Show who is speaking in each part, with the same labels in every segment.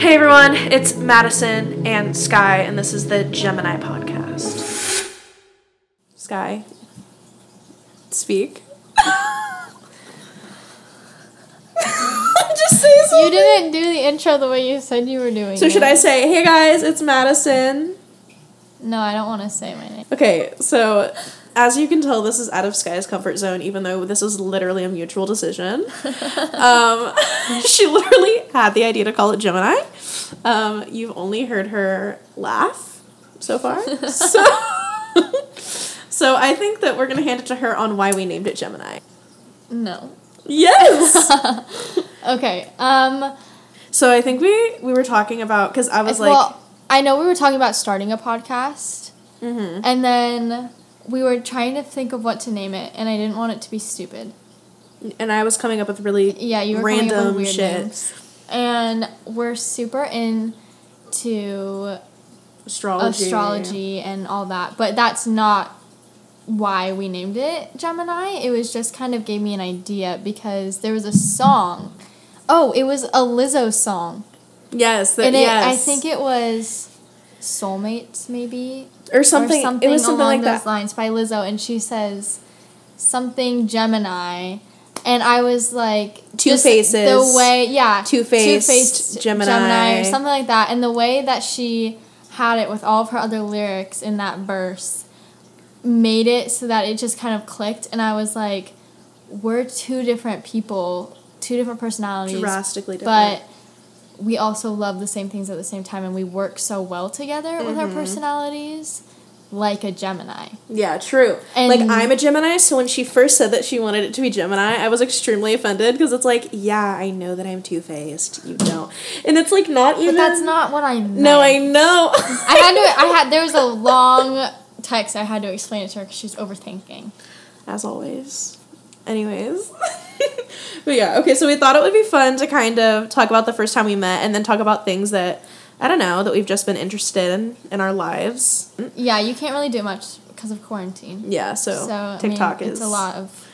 Speaker 1: Hey everyone, it's Madison and Skye, and this is the Gemini podcast. Skye, speak. Just say something.
Speaker 2: You didn't do the intro the way you said you were doing.
Speaker 1: So should. I say, hey guys, it's Madison?
Speaker 2: No, I don't want to say my name.
Speaker 1: Okay, so as you can tell, this is out of Skye's comfort zone, even though this is literally a mutual decision. um, she literally had the idea to call it Gemini. Um, you've only heard her laugh so far. So, so I think that we're going to hand it to her on why we named it Gemini.
Speaker 2: No.
Speaker 1: Yes!
Speaker 2: Okay. Um.
Speaker 1: so I think we, we were talking about, because I was like,
Speaker 2: well, I know we were talking about starting a podcast,
Speaker 1: mhm.
Speaker 2: and then we were trying to think of what to name it, and I didn't want it to be stupid.
Speaker 1: and I was coming up with really
Speaker 2: Yeah, you were
Speaker 1: random
Speaker 2: weird
Speaker 1: shit.
Speaker 2: names. And we're super into
Speaker 1: Astrology.
Speaker 2: astrology and all that, but that's not why we named it Gemini. It was just kind of gave me an idea because there was a song. Oh, it was a Lizzo song.
Speaker 1: Yes, that,
Speaker 2: and it,
Speaker 1: yes.
Speaker 2: I think it was Soulmates, maybe
Speaker 1: or something,
Speaker 2: or something
Speaker 1: it was something
Speaker 2: along
Speaker 1: like
Speaker 2: those
Speaker 1: that.
Speaker 2: lines by Lizzo, and she says something Gemini, and I was like
Speaker 1: Two faces.
Speaker 2: the way yeah
Speaker 1: Two-faced
Speaker 2: two-faced
Speaker 1: Gemini.
Speaker 2: or something like that, and the way that she had it with all of her other lyrics in that verse made it so that it just kind of clicked, and I was like, we're two different people, two different personalities,
Speaker 1: drastically different.
Speaker 2: but we also love the same things at the same time and we work so well together with our
Speaker 1: Mm-hmm.
Speaker 2: personalities like a gemini
Speaker 1: yeah, true.
Speaker 2: And-
Speaker 1: like I'm a Gemini, so when she first said that she wanted it to be Gemini, I was extremely offended because it's like, yeah, I know that I'm two faced. You don't, and it's like not even.
Speaker 2: but that's not what i meant.
Speaker 1: No, I know.
Speaker 2: i had to i had there was a long text i had to explain it to her because she's overthinking
Speaker 1: As always. Anyways. but yeah, okay, so we thought it would be fun to kind of talk about the first time we met and then talk about things that I don't know that we've just been interested in in our lives.
Speaker 2: yeah you can't really do much because of quarantine
Speaker 1: Yeah, so,
Speaker 2: so I mean,
Speaker 1: TikTok is
Speaker 2: it's a lot of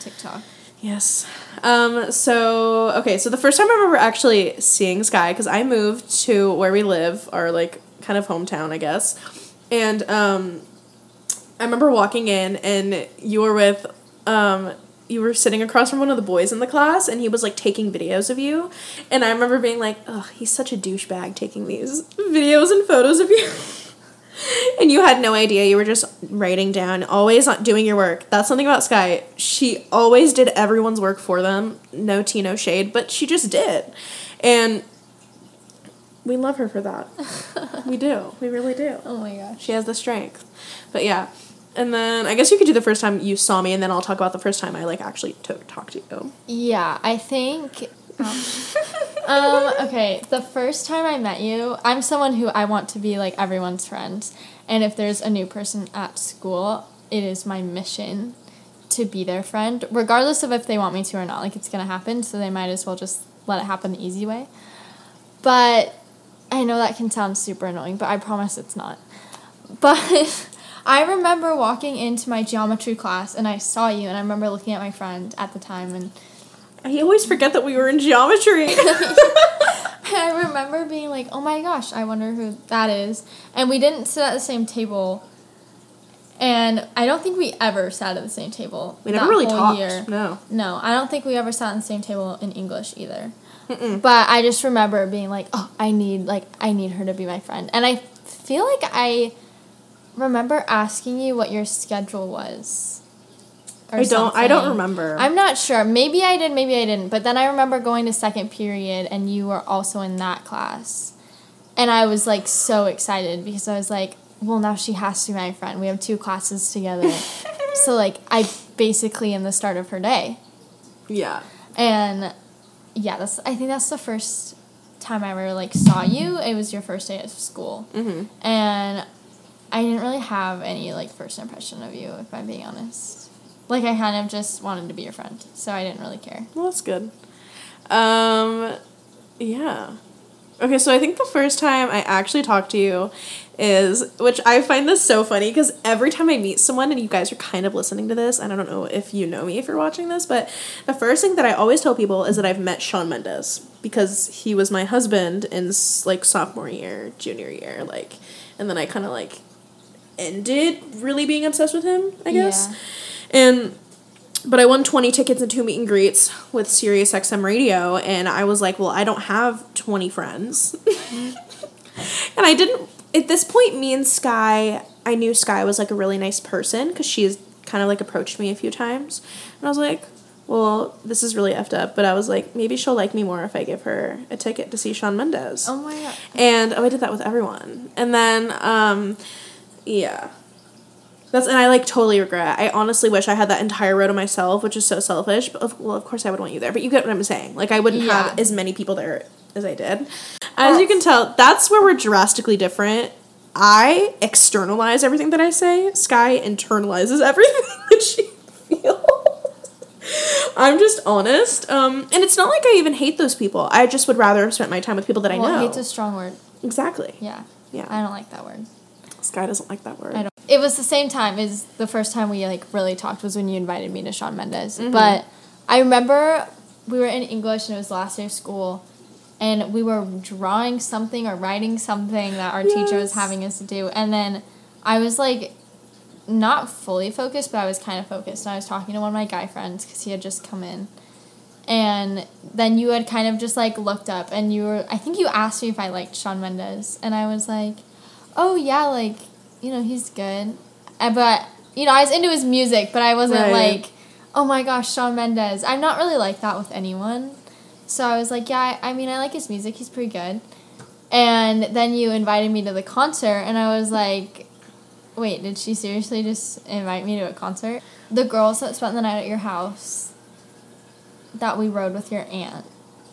Speaker 2: tiktok
Speaker 1: Yes. Um, so okay, so the first time I remember actually seeing Skye because I moved to where we live, our like kind of hometown, I guess, and um, I remember walking in and you were with um. You were sitting across from one of the boys in the class, and he was like taking videos of you. And I remember being like, "Ugh, he's such a douchebag taking these videos and photos of you." and you had no idea. You were just writing down, always doing your work. That's something about Skye. She always did everyone's work for them. No tea, no shade, but she just did. And we love her for that. we do. We really do.
Speaker 2: oh my gosh
Speaker 1: She has the strength. But yeah. And then I guess you could do the first time you saw me, and then I'll talk about the first time I like actually took talk to you.
Speaker 2: Yeah, I think. um, okay, the first time I met you, I'm someone who I want to be like everyone's friend. And if there's a new person at school, it is my mission to be their friend, regardless of if they want me to or not. Like, it's gonna happen, so they might as well just let it happen the easy way. But I know that can sound super annoying, but I promise it's not. But I remember walking into my geometry class and I saw you, and I remember looking at my friend at the time, and
Speaker 1: I always forget that we were in geometry.
Speaker 2: I remember being like, "Oh my gosh, I wonder who that is." And we didn't sit at the same table, and I don't think we ever sat at the same table.
Speaker 1: we never really talked.
Speaker 2: Year.
Speaker 1: No.
Speaker 2: No, I don't think we ever sat on the same table in English either.
Speaker 1: Mm-mm.
Speaker 2: But I just remember being like, "Oh, I need like I need her to be my friend," and I feel like I remember asking you what your schedule was.
Speaker 1: I don't. I don't remember.
Speaker 2: I'm not sure. Maybe I did, maybe I didn't. But then I remember going to second period and you were also in that class. And I was like so excited because I was like, well, now she has to be my friend. We have two classes together. so, like, I basically am the start of her day.
Speaker 1: yeah.
Speaker 2: And yeah, that's I think that's the first time I ever like saw you. It was your first day at school.
Speaker 1: Mm-hmm.
Speaker 2: And I didn't really have any like first impression of you, if I'm being honest. Like I kind of just wanted to be your friend, so I didn't really care.
Speaker 1: Well, that's good. Um, yeah. Okay, so I think the first time I actually talked to you is, which I find this so funny because every time I meet someone and you guys are kind of listening to this, and I don't know if you know me if you're watching this, but the first thing that I always tell people is that I've met Shawn Mendes because he was my husband in like sophomore year, junior year, like, and then I kind of like ended really being obsessed with him, I guess.
Speaker 2: Yeah.
Speaker 1: And but I won 20 tickets and two meet and greets with Sirius XM Radio and I was like, well, I don't have 20 friends. and I didn't at this point me and Skye, I knew Skye was like a really nice person cuz she's kind of like approached me a few times. And I was like, well, this is really effed up, but I was like, maybe she'll like me more if I give her a ticket to see Shawn Mendes.
Speaker 2: Oh my god.
Speaker 1: And oh, I did that with everyone. And then, um, yeah. That's and I like totally regret. I honestly wish I had that entire row to myself, which is so selfish. But of, well, of course I would want you there. But you get what I'm saying. Like I wouldn't
Speaker 2: Yeah.
Speaker 1: have as many people there as I did. As you can tell, that's where we're drastically different. I externalize everything that I say. Skye internalizes everything that she feels. I'm just honest. Um, and it's not like I even hate those people. I just would rather have spent my time with people that I know.
Speaker 2: hate's a strong word.
Speaker 1: exactly.
Speaker 2: Yeah.
Speaker 1: Yeah.
Speaker 2: I don't like that word.
Speaker 1: Skye doesn't like that word.
Speaker 2: I don't. It was the same time as the first time we like really talked was when you invited me to Shawn Mendes.
Speaker 1: Mm-hmm.
Speaker 2: But I remember we were in English and it was last day of school, and we were drawing something or writing something that our teacher was having us do, and then I was like. Not fully focused, but I was kind of focused. And I was talking to one of my guy friends because he had just come in, and then you had kind of just like looked up, and you were. I think you asked me if I liked Shawn Mendes, and I was like, "Oh yeah, like you know he's good," Uh, but you know I was into his music, but I wasn't
Speaker 1: Right.
Speaker 2: like, "Oh my gosh, Shawn Mendes." I'm not really like that with anyone, so I was like, "Yeah, I, I mean I like his music. He's pretty good." And then you invited me to the concert, and I was like, "Wait, did she seriously just invite me to a concert?" The girls that spent the night at your house, that we rode with your aunt,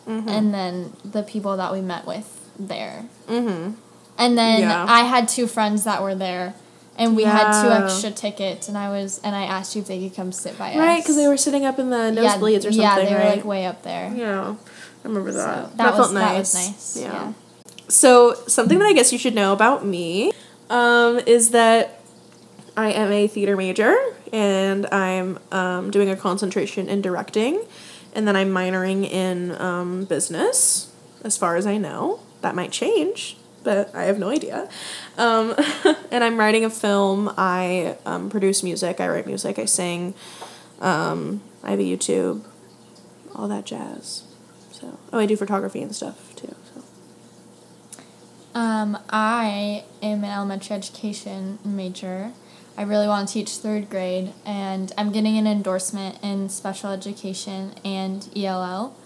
Speaker 1: Mm-hmm.
Speaker 2: and then the people that we met with there.
Speaker 1: mm-hmm.
Speaker 2: And then
Speaker 1: Yeah.
Speaker 2: I had two friends that were there, and we had two extra tickets. And I was, and I asked you if they could come sit by us.
Speaker 1: Right, because they were sitting up in the
Speaker 2: Yeah,
Speaker 1: nosebleeds or something,
Speaker 2: Yeah, they
Speaker 1: right?
Speaker 2: were like way up there.
Speaker 1: yeah, I remember that.
Speaker 2: So
Speaker 1: that,
Speaker 2: that, was
Speaker 1: felt nice.
Speaker 2: that was nice. Yeah.
Speaker 1: So something that I guess you should know about me um, is that I am a theater major and I'm um, doing a concentration in directing, and then I'm minoring in um, business. As far as I know, that might change, but I have no idea. Um, and I'm writing a film. I um, produce music. I write music. I sing. Um, I have a YouTube. All that jazz. So oh, I do photography and stuff too. So.
Speaker 2: Um, I am an elementary education major. I really want to teach third grade, and I'm getting an endorsement in special education and ELL.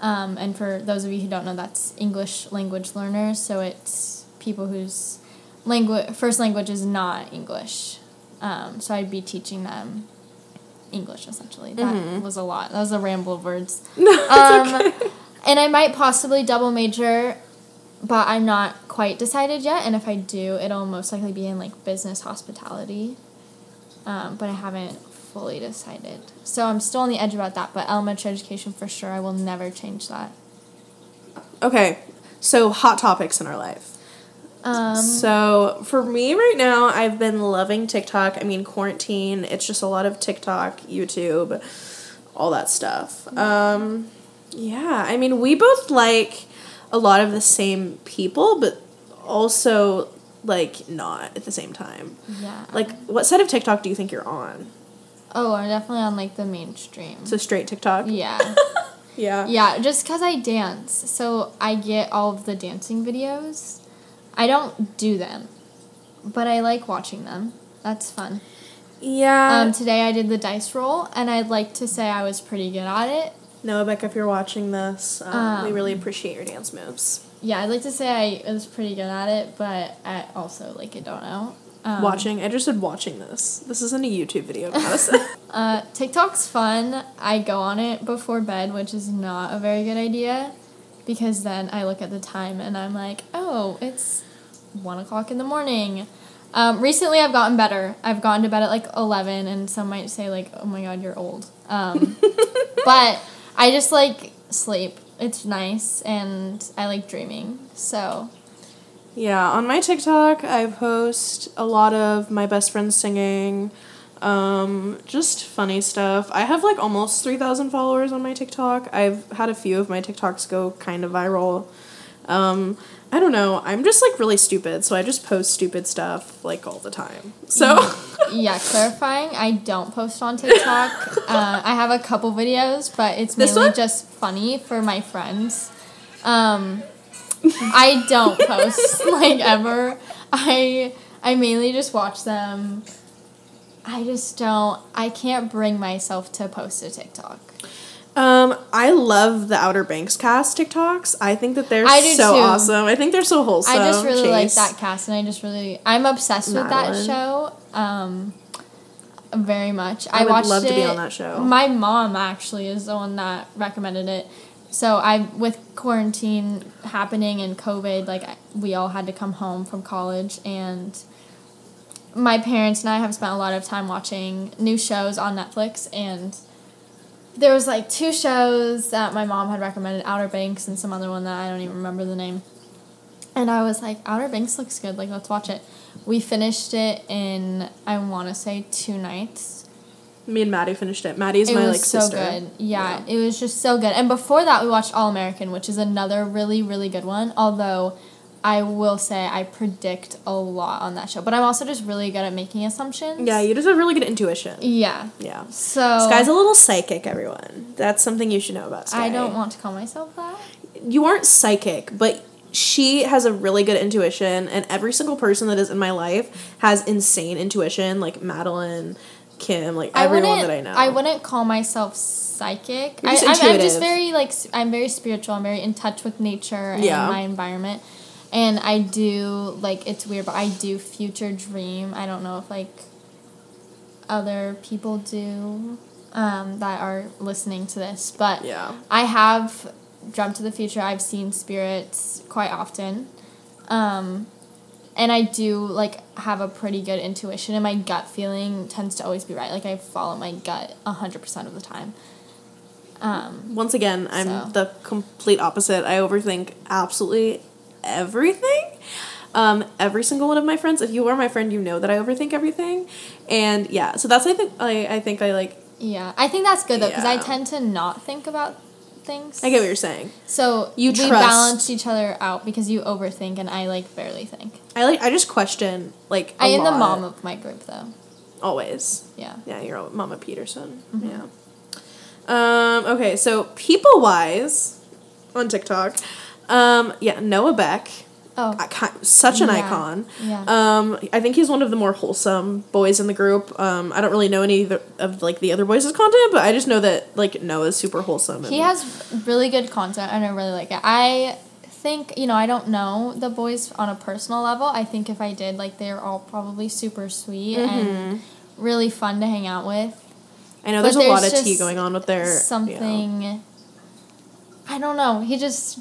Speaker 2: Um, and for those of you who don't know, that's English language learners. So it's people whose language first language is not English. Um, so I'd be teaching them English essentially. That was a lot. That was a ramble of words.
Speaker 1: No, it's
Speaker 2: Um,
Speaker 1: okay.
Speaker 2: and I might possibly double major, but I'm not quite decided yet. And if I do, it'll most likely be in like business hospitality. Um, but I haven't fully decided. So I'm still on the edge about that. But elementary education for sure, I will never change that.
Speaker 1: Okay, so hot topics in our life.
Speaker 2: Um,
Speaker 1: So for me right now, I've been loving TikTok. I mean, quarantine. It's just a lot of TikTok, YouTube, all that stuff. Um, yeah, I mean, we both like a lot of the same people, but also like not at the same time.
Speaker 2: yeah.
Speaker 1: Like, what side of TikTok do you think you're on?
Speaker 2: Oh, I'm definitely on like the mainstream.
Speaker 1: So straight TikTok.
Speaker 2: yeah.
Speaker 1: Yeah.
Speaker 2: Yeah, just because I dance. So I get all of the dancing videos. I don't do them, but I like watching them. That's fun.
Speaker 1: Yeah.
Speaker 2: Um, today I did the dice roll, and I'd like to say I was pretty good at it.
Speaker 1: no, Becca, if you're watching this, um, we
Speaker 2: Um,
Speaker 1: really appreciate your dance moves.
Speaker 2: Yeah, I'd like to say I was pretty good at it, but I also like I don't know. Um,
Speaker 1: watching. I just said watching this. This isn't a YouTube video, Madison.
Speaker 2: Uh, TikTok's fun. I go on it before bed, which is not a very good idea, because then I look at the time and I'm like, oh, it's one o'clock in the morning. Um, recently, I've gotten better. I've gotten to bed at like eleven, and some might say like, oh my god, you're old. Um, but I just like sleep it's nice and I like dreaming. So
Speaker 1: Yeah, on my TikTok, I post a lot of my best friends singing, um, just funny stuff. I have like almost 3,000 followers on my TikTok. I've had a few of my TikToks go kind of viral. Um, I don't know. I'm just like really stupid, so I just post stupid stuff like all the time. So,
Speaker 2: yeah, clarifying, I don't post on TikTok. uh, I have a couple videos, but it's
Speaker 1: This
Speaker 2: mainly
Speaker 1: one?
Speaker 2: just funny for my friends. Um, I don't post like ever. I I mainly just watch them. I just don't. I can't bring myself to post a TikTok.
Speaker 1: um, I love the Outer Banks cast TikToks. I think that they're so
Speaker 2: too.
Speaker 1: awesome. I think they're so wholesome.
Speaker 2: I just really like that cast, and I just really I'm obsessed with that show. Um, very much.
Speaker 1: I
Speaker 2: I,
Speaker 1: would
Speaker 2: watched
Speaker 1: love to be on that show.
Speaker 2: My mom actually is the one that recommended it. So I with quarantine happening and COVID, like we all had to come home from college, and my parents and I have spent a lot of time watching new shows on Netflix and. There was like two shows that my mom had recommended, Outer Banks and some other one that I don't even remember the name. And I was like, Outer Banks looks good. Like, let's watch it. We finished it in, I want to say, two nights.
Speaker 1: Me and Maddie finished it. Maddie's
Speaker 2: it
Speaker 1: my
Speaker 2: was
Speaker 1: like
Speaker 2: so
Speaker 1: sister.
Speaker 2: good. Yeah, it was just so good. And before that, we watched All American, which is another really, really good one. Although, I will say I predict a lot on that show. But I'm also just really good at making assumptions.
Speaker 1: Yeah, you just have really good intuition.
Speaker 2: Yeah.
Speaker 1: Yeah.
Speaker 2: So.
Speaker 1: Skye's a little psychic, everyone. That's something you should know about Skye.
Speaker 2: I don't want to call myself that.
Speaker 1: You aren't psychic, but she has a really good intuition, and every single person that is in my life has insane intuition, like Madeline, Kim, like everyone
Speaker 2: wouldn't,
Speaker 1: that I know.
Speaker 2: I wouldn't call myself psychic.
Speaker 1: You're
Speaker 2: I,
Speaker 1: just
Speaker 2: I'm, I'm just very like I'm very spiritual. I'm very in touch with nature and
Speaker 1: Yeah.
Speaker 2: my environment, and I do like it's weird, but I do future dream. I don't know if like other people do um, that are listening to this, but
Speaker 1: Yeah.
Speaker 2: I have dreamt to the future. I've seen spirits quite often. Um, and I do like have a pretty good intuition and my gut feeling tends to always be right. Like I follow my gut 100% of the time. Um,
Speaker 1: Once again, I'm
Speaker 2: So.
Speaker 1: the complete opposite. I overthink absolutely everything. Um, every single one of my friends. If you are my friend, you know that I overthink everything, and yeah. So that's I think I I think I like.
Speaker 2: yeah, I think that's good though because I tend to not think about things.
Speaker 1: I get what you're saying.
Speaker 2: So
Speaker 1: You
Speaker 2: we
Speaker 1: trust-
Speaker 2: balance each other out because you overthink and I like barely think.
Speaker 1: I like. I just question like. I
Speaker 2: am the mom of my group though.
Speaker 1: always.
Speaker 2: Yeah.
Speaker 1: Yeah, you're Mama Peterson.
Speaker 2: Mm-hmm.
Speaker 1: Yeah. Um, okay, so people wise on TikTok, um, yeah, Noah Beck,
Speaker 2: Oh.
Speaker 1: Such an
Speaker 2: Yeah,
Speaker 1: icon.
Speaker 2: yeah.
Speaker 1: Um, I think he's one of the more wholesome boys in the group. Um, I don't really know any of, like the other boys' content, but I just know that like Noah's super wholesome.
Speaker 2: He has really good content and I really like it. I think, you know, I don't know the boys on a personal level. I think if I did, like, they're all probably super sweet
Speaker 1: Mm-hmm.
Speaker 2: and really fun to hang out with.
Speaker 1: I know
Speaker 2: but
Speaker 1: there's a lot of tea going on with their you know.
Speaker 2: Something. I don't know. He just.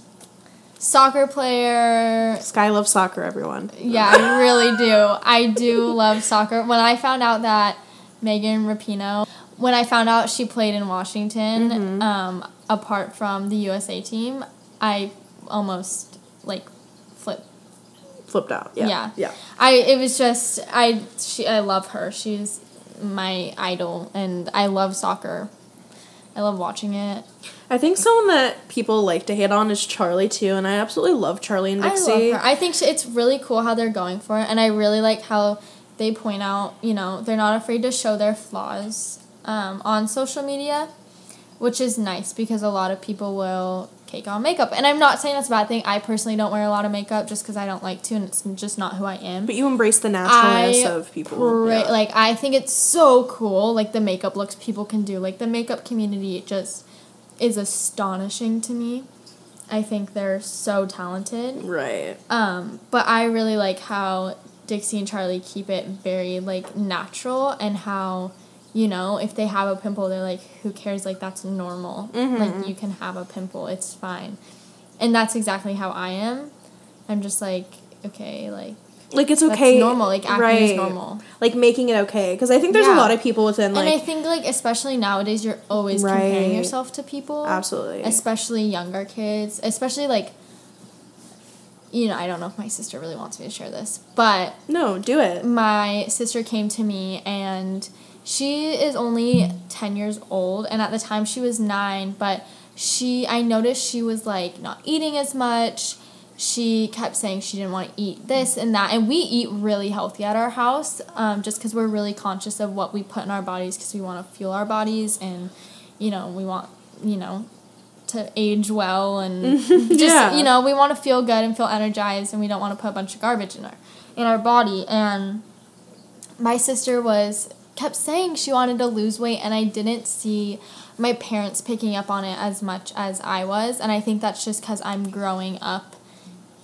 Speaker 2: Soccer player.
Speaker 1: Skye loves soccer, everyone.
Speaker 2: Yeah, I really do. I do love soccer. When I found out that Megan Rapinoe, when I found out she played in Washington,
Speaker 1: Mm-hmm.
Speaker 2: um, apart from the USA team, I almost like flipped.
Speaker 1: Flipped out. Yeah.
Speaker 2: Yeah.
Speaker 1: Yeah.
Speaker 2: I it was just I she I love her. She's my idol, and I love soccer. I love watching it.
Speaker 1: I think someone that people like to hate on is Charlie too, and I absolutely love Charlie and Dixie.
Speaker 2: I love her. I think it's really cool how they're going for it, and I really like how they point out, you know, they're not afraid to show their flaws um, on social media, which is nice because a lot of people will cake on makeup. And I'm not saying that's a bad thing. I personally don't wear a lot of makeup just because I don't like to, and it's just not who I am.
Speaker 1: But you embrace the naturalness
Speaker 2: I
Speaker 1: of people.
Speaker 2: Pra-
Speaker 1: yeah.
Speaker 2: Like I think it's so cool, like the makeup looks people can do. Like the makeup community just is astonishing to me. I think they're so talented.
Speaker 1: right.
Speaker 2: Um, but I really like how Dixie and Charlie keep it very like natural and how you know if they have a pimple they're like who cares? Like that's normal. Mm-hmm. Like you can have a pimple. It's fine. And that's exactly how I am. I'm just like okay like
Speaker 1: like it's okay
Speaker 2: normal. Like acne is normal.
Speaker 1: like making it okay. Because i think there's a lot of people within like
Speaker 2: and I think like especially nowadays you're always comparing yourself to people.
Speaker 1: absolutely.
Speaker 2: Especially younger kids. Especially like you know, I don't know if my sister really wants me to share this, but
Speaker 1: no do it.
Speaker 2: my sister came to me and she is only 10 years old and at the time she was 9 but she i noticed she was like not eating as much she kept saying she didn't want to eat this and that and we eat really healthy at our house um, just because we're really conscious of what we put in our bodies because we want to fuel our bodies and you know we want you know to age well and just
Speaker 1: Yeah.
Speaker 2: you know we want to feel good and feel energized and we don't want to put a bunch of garbage in our in our body and my sister was kept saying she wanted to lose weight and I didn't see my parents picking up on it as much as I was. And I think that's just cuz I'm growing up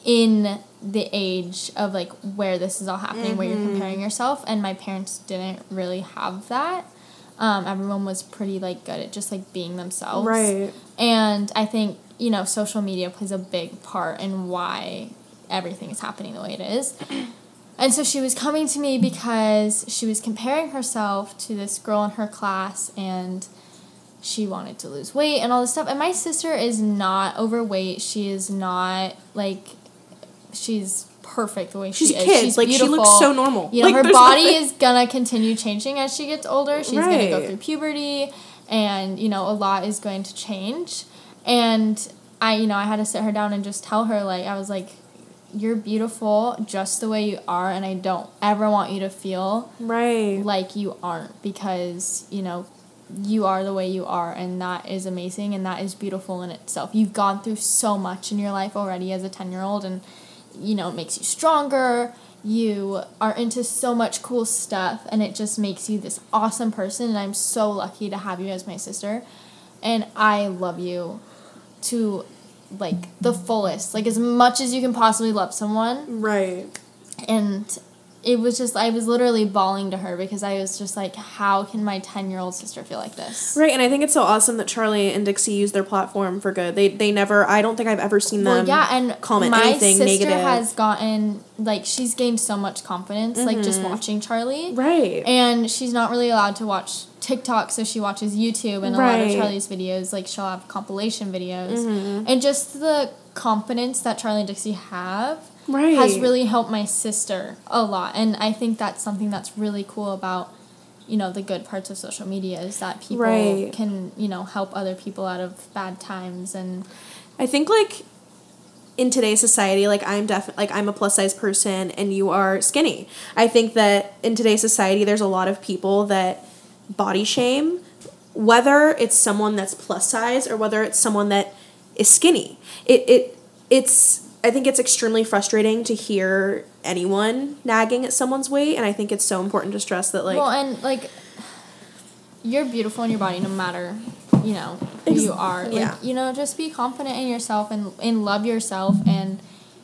Speaker 2: in the age of like where this is all happening where you're comparing yourself and my parents didn't really have that. Um, everyone was pretty like good at just like being themselves.
Speaker 1: Right.
Speaker 2: And I think, you know, social media plays a big part in why everything is happening the way it is. And so she was coming to me because she was comparing herself to this girl in her class and she wanted to lose weight and all this stuff. And my sister is not overweight. She is not like she's perfect the way
Speaker 1: she's
Speaker 2: she
Speaker 1: a
Speaker 2: is.
Speaker 1: kid
Speaker 2: She's
Speaker 1: like she looks so normal
Speaker 2: You know,
Speaker 1: like,
Speaker 2: her body
Speaker 1: nothing-
Speaker 2: is gonna continue changing as she gets older. She's gonna go through puberty, and you know, a lot is going to change. And I, you know, I had to sit her down and just tell her, like, I was like, "You're beautiful just the way you are, and I don't ever want you to feel
Speaker 1: right
Speaker 2: like you aren't because you know." You are the way you are, and that is amazing, and that is beautiful in itself. You've gone through so much in your life already as a 10 year old, and you know, it makes you stronger. You are into so much cool stuff, and it just makes you this awesome person. And I'm so lucky to have you as my sister. And I love you to like the fullest, like as much as you can possibly love someone.
Speaker 1: right
Speaker 2: And it was just, I was literally bawling to her because I was just like, how can my 10 year old sister feel like this?
Speaker 1: Right, and I think it's so awesome that Charlie and Dixie use their platform for good. They they never. I don't think I've ever seen them.
Speaker 2: Well, yeah, and
Speaker 1: comment
Speaker 2: my
Speaker 1: anything
Speaker 2: sister
Speaker 1: negative.
Speaker 2: has gotten like she's gained so much confidence, like just
Speaker 1: Mm-hmm.
Speaker 2: watching Charlie.
Speaker 1: right.
Speaker 2: And she's not really allowed to watch TikTok, so she watches YouTube and a lot of Charlie's videos. Like she'll have compilation videos,
Speaker 1: Mm-hmm.
Speaker 2: and just the confidence that Charlie and Dixie have
Speaker 1: right.
Speaker 2: has really helped my sister a lot. And I think that's something that's really cool about you know the good parts of social media is that people
Speaker 1: Right.
Speaker 2: can you know help other people out of bad times and
Speaker 1: I think like in today's society, like I'm definitely like I'm a plus size person and you are skinny. I think that in today's society, there's a lot of people that body shame, whether it's someone that's plus size or whether it's someone that is skinny. It it it's I think it's extremely frustrating to hear anyone nagging at someone's weight, and I think it's so important to stress that like
Speaker 2: well, and like you're beautiful in your body no matter you know who you are. Like
Speaker 1: yeah.
Speaker 2: you know, just be confident in yourself and and love yourself. And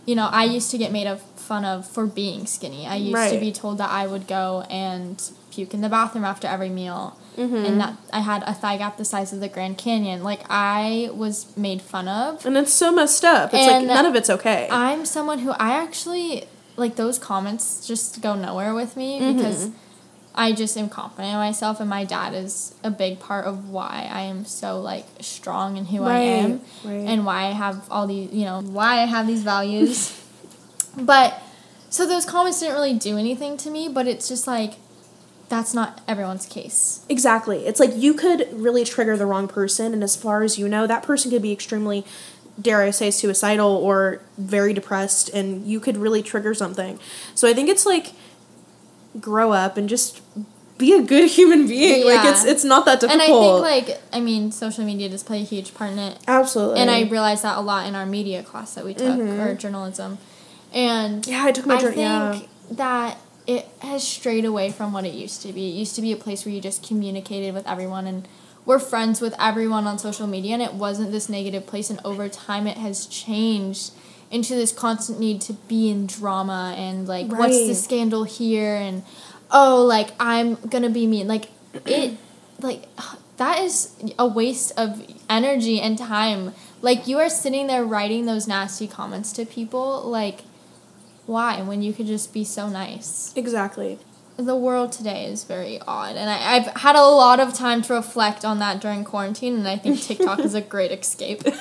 Speaker 2: you know, I used to get made of fun of for being skinny. I used to be told that I would go and puke in the bathroom after every meal.
Speaker 1: Mm-hmm.
Speaker 2: And that I had a thigh gap the size of the Grand Canyon. Like I was made fun of.
Speaker 1: and it's so messed up. It's
Speaker 2: And
Speaker 1: like none of it's okay.
Speaker 2: I'm someone who I actually like those comments just go nowhere with me
Speaker 1: Mm-hmm.
Speaker 2: because I just am confident in myself and my dad is a big part of why I am so like strong in who I am
Speaker 1: right.
Speaker 2: and why I have all these you know why I have these values. but so those comments didn't really do anything to me, but it's just like that's not everyone's case.
Speaker 1: Exactly. It's like you could really trigger the wrong person, and as far as you know, that person could be extremely, dare I say, suicidal or very depressed, and you could really trigger something. So I think it's like grow up and just be a good human being. Like it's it's not that difficult. And.
Speaker 2: I think like I mean social media does play a huge part in it.
Speaker 1: Absolutely.
Speaker 2: and I realized that a lot in our media class that we took or mm-hmm. journalism, and
Speaker 1: yeah, I took my
Speaker 2: I
Speaker 1: jour-
Speaker 2: think
Speaker 1: yeah.
Speaker 2: that it has strayed away from what it used to be. It used to be a place where you just communicated with everyone and were friends with everyone on social media, and it wasn't this negative place. And over time, it has changed into this constant need to be in drama and like, what's the scandal here? And oh, like I'm gonna be mean. Like it, like that is a waste of energy and time. Like you are sitting there writing those nasty comments to people, like why when you could just be so nice?
Speaker 1: Exactly.
Speaker 2: The world today is very odd, and I, I've had a lot of time to reflect on that during quarantine, and I think TikTok is a great escape.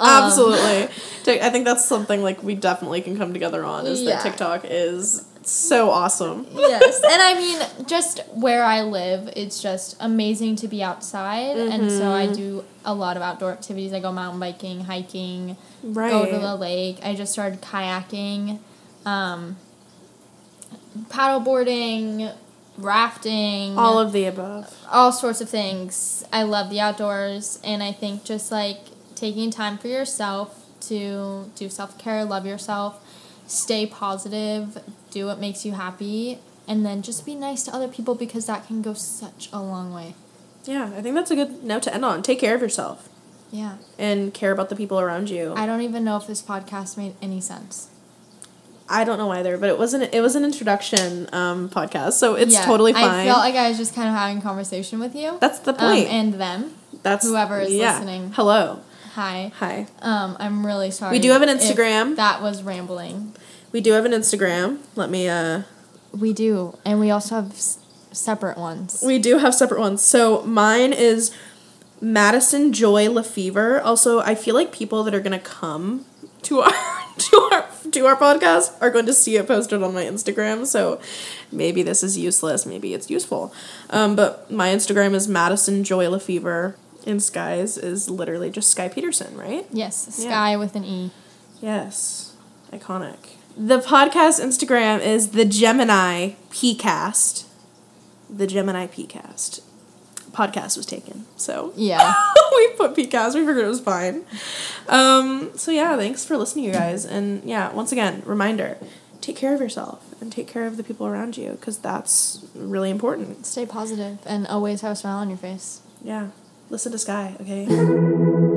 Speaker 2: Um,
Speaker 1: Absolutely. I think that's something like we definitely can come together on is
Speaker 2: Yeah.
Speaker 1: that TikTok is so awesome.
Speaker 2: yes, and I mean, just where I live, it's just amazing to be outside, and so I do a lot of outdoor activities. I go mountain biking, hiking,
Speaker 1: Right.
Speaker 2: go to the lake. I just started kayaking, um, paddleboarding, rafting,
Speaker 1: All of the above.
Speaker 2: all sorts of things. I love the outdoors, and I think just like taking time for yourself to do self care, love yourself, stay positive, do what makes you happy, and then just be nice to other people because that can go such a long way.
Speaker 1: Yeah, I think that's a good note to end on. Take care of yourself
Speaker 2: Yeah.
Speaker 1: and care about the people around you.
Speaker 2: I don't even know if this podcast made any sense.
Speaker 1: I don't know either, but it wasn't. it was an introduction um, podcast, so it's
Speaker 2: Yeah,
Speaker 1: totally fine.
Speaker 2: I felt like I was just kind of having a conversation with you.
Speaker 1: That's the
Speaker 2: um,
Speaker 1: point.
Speaker 2: and them.
Speaker 1: That's
Speaker 2: whoever is
Speaker 1: yeah.
Speaker 2: listening.
Speaker 1: Hello,
Speaker 2: Hi.
Speaker 1: hi.
Speaker 2: Um, I'm really sorry.
Speaker 1: We do have an Instagram.
Speaker 2: That was rambling.
Speaker 1: We do have an Instagram. Let me. uh
Speaker 2: We do, and we also have s- separate ones.
Speaker 1: We do have separate ones. So mine is Madison Joy LeFever. Also, I feel like people that are gonna come to our to our to our podcast are going to see it posted on my Instagram. So maybe this is useless. Maybe it's useful. Um, but my Instagram is Madison Joy LeFever. And Skye's is literally just Skye Peterson, right?
Speaker 2: yes,
Speaker 1: Yeah.
Speaker 2: sky with an e.
Speaker 1: Yes. Iconic. The podcast Instagram is the Gemini PCast. The Gemini PCast. Podcast was taken. So
Speaker 2: Yeah.
Speaker 1: we put PCast. We figured it was fine. Um, so yeah, thanks for listening, you guys. And yeah, once again, reminder: take care of yourself and take care of the people around you because that's really important.
Speaker 2: Stay positive and always have a smile on your face.
Speaker 1: Yeah, listen to Skye. Okay.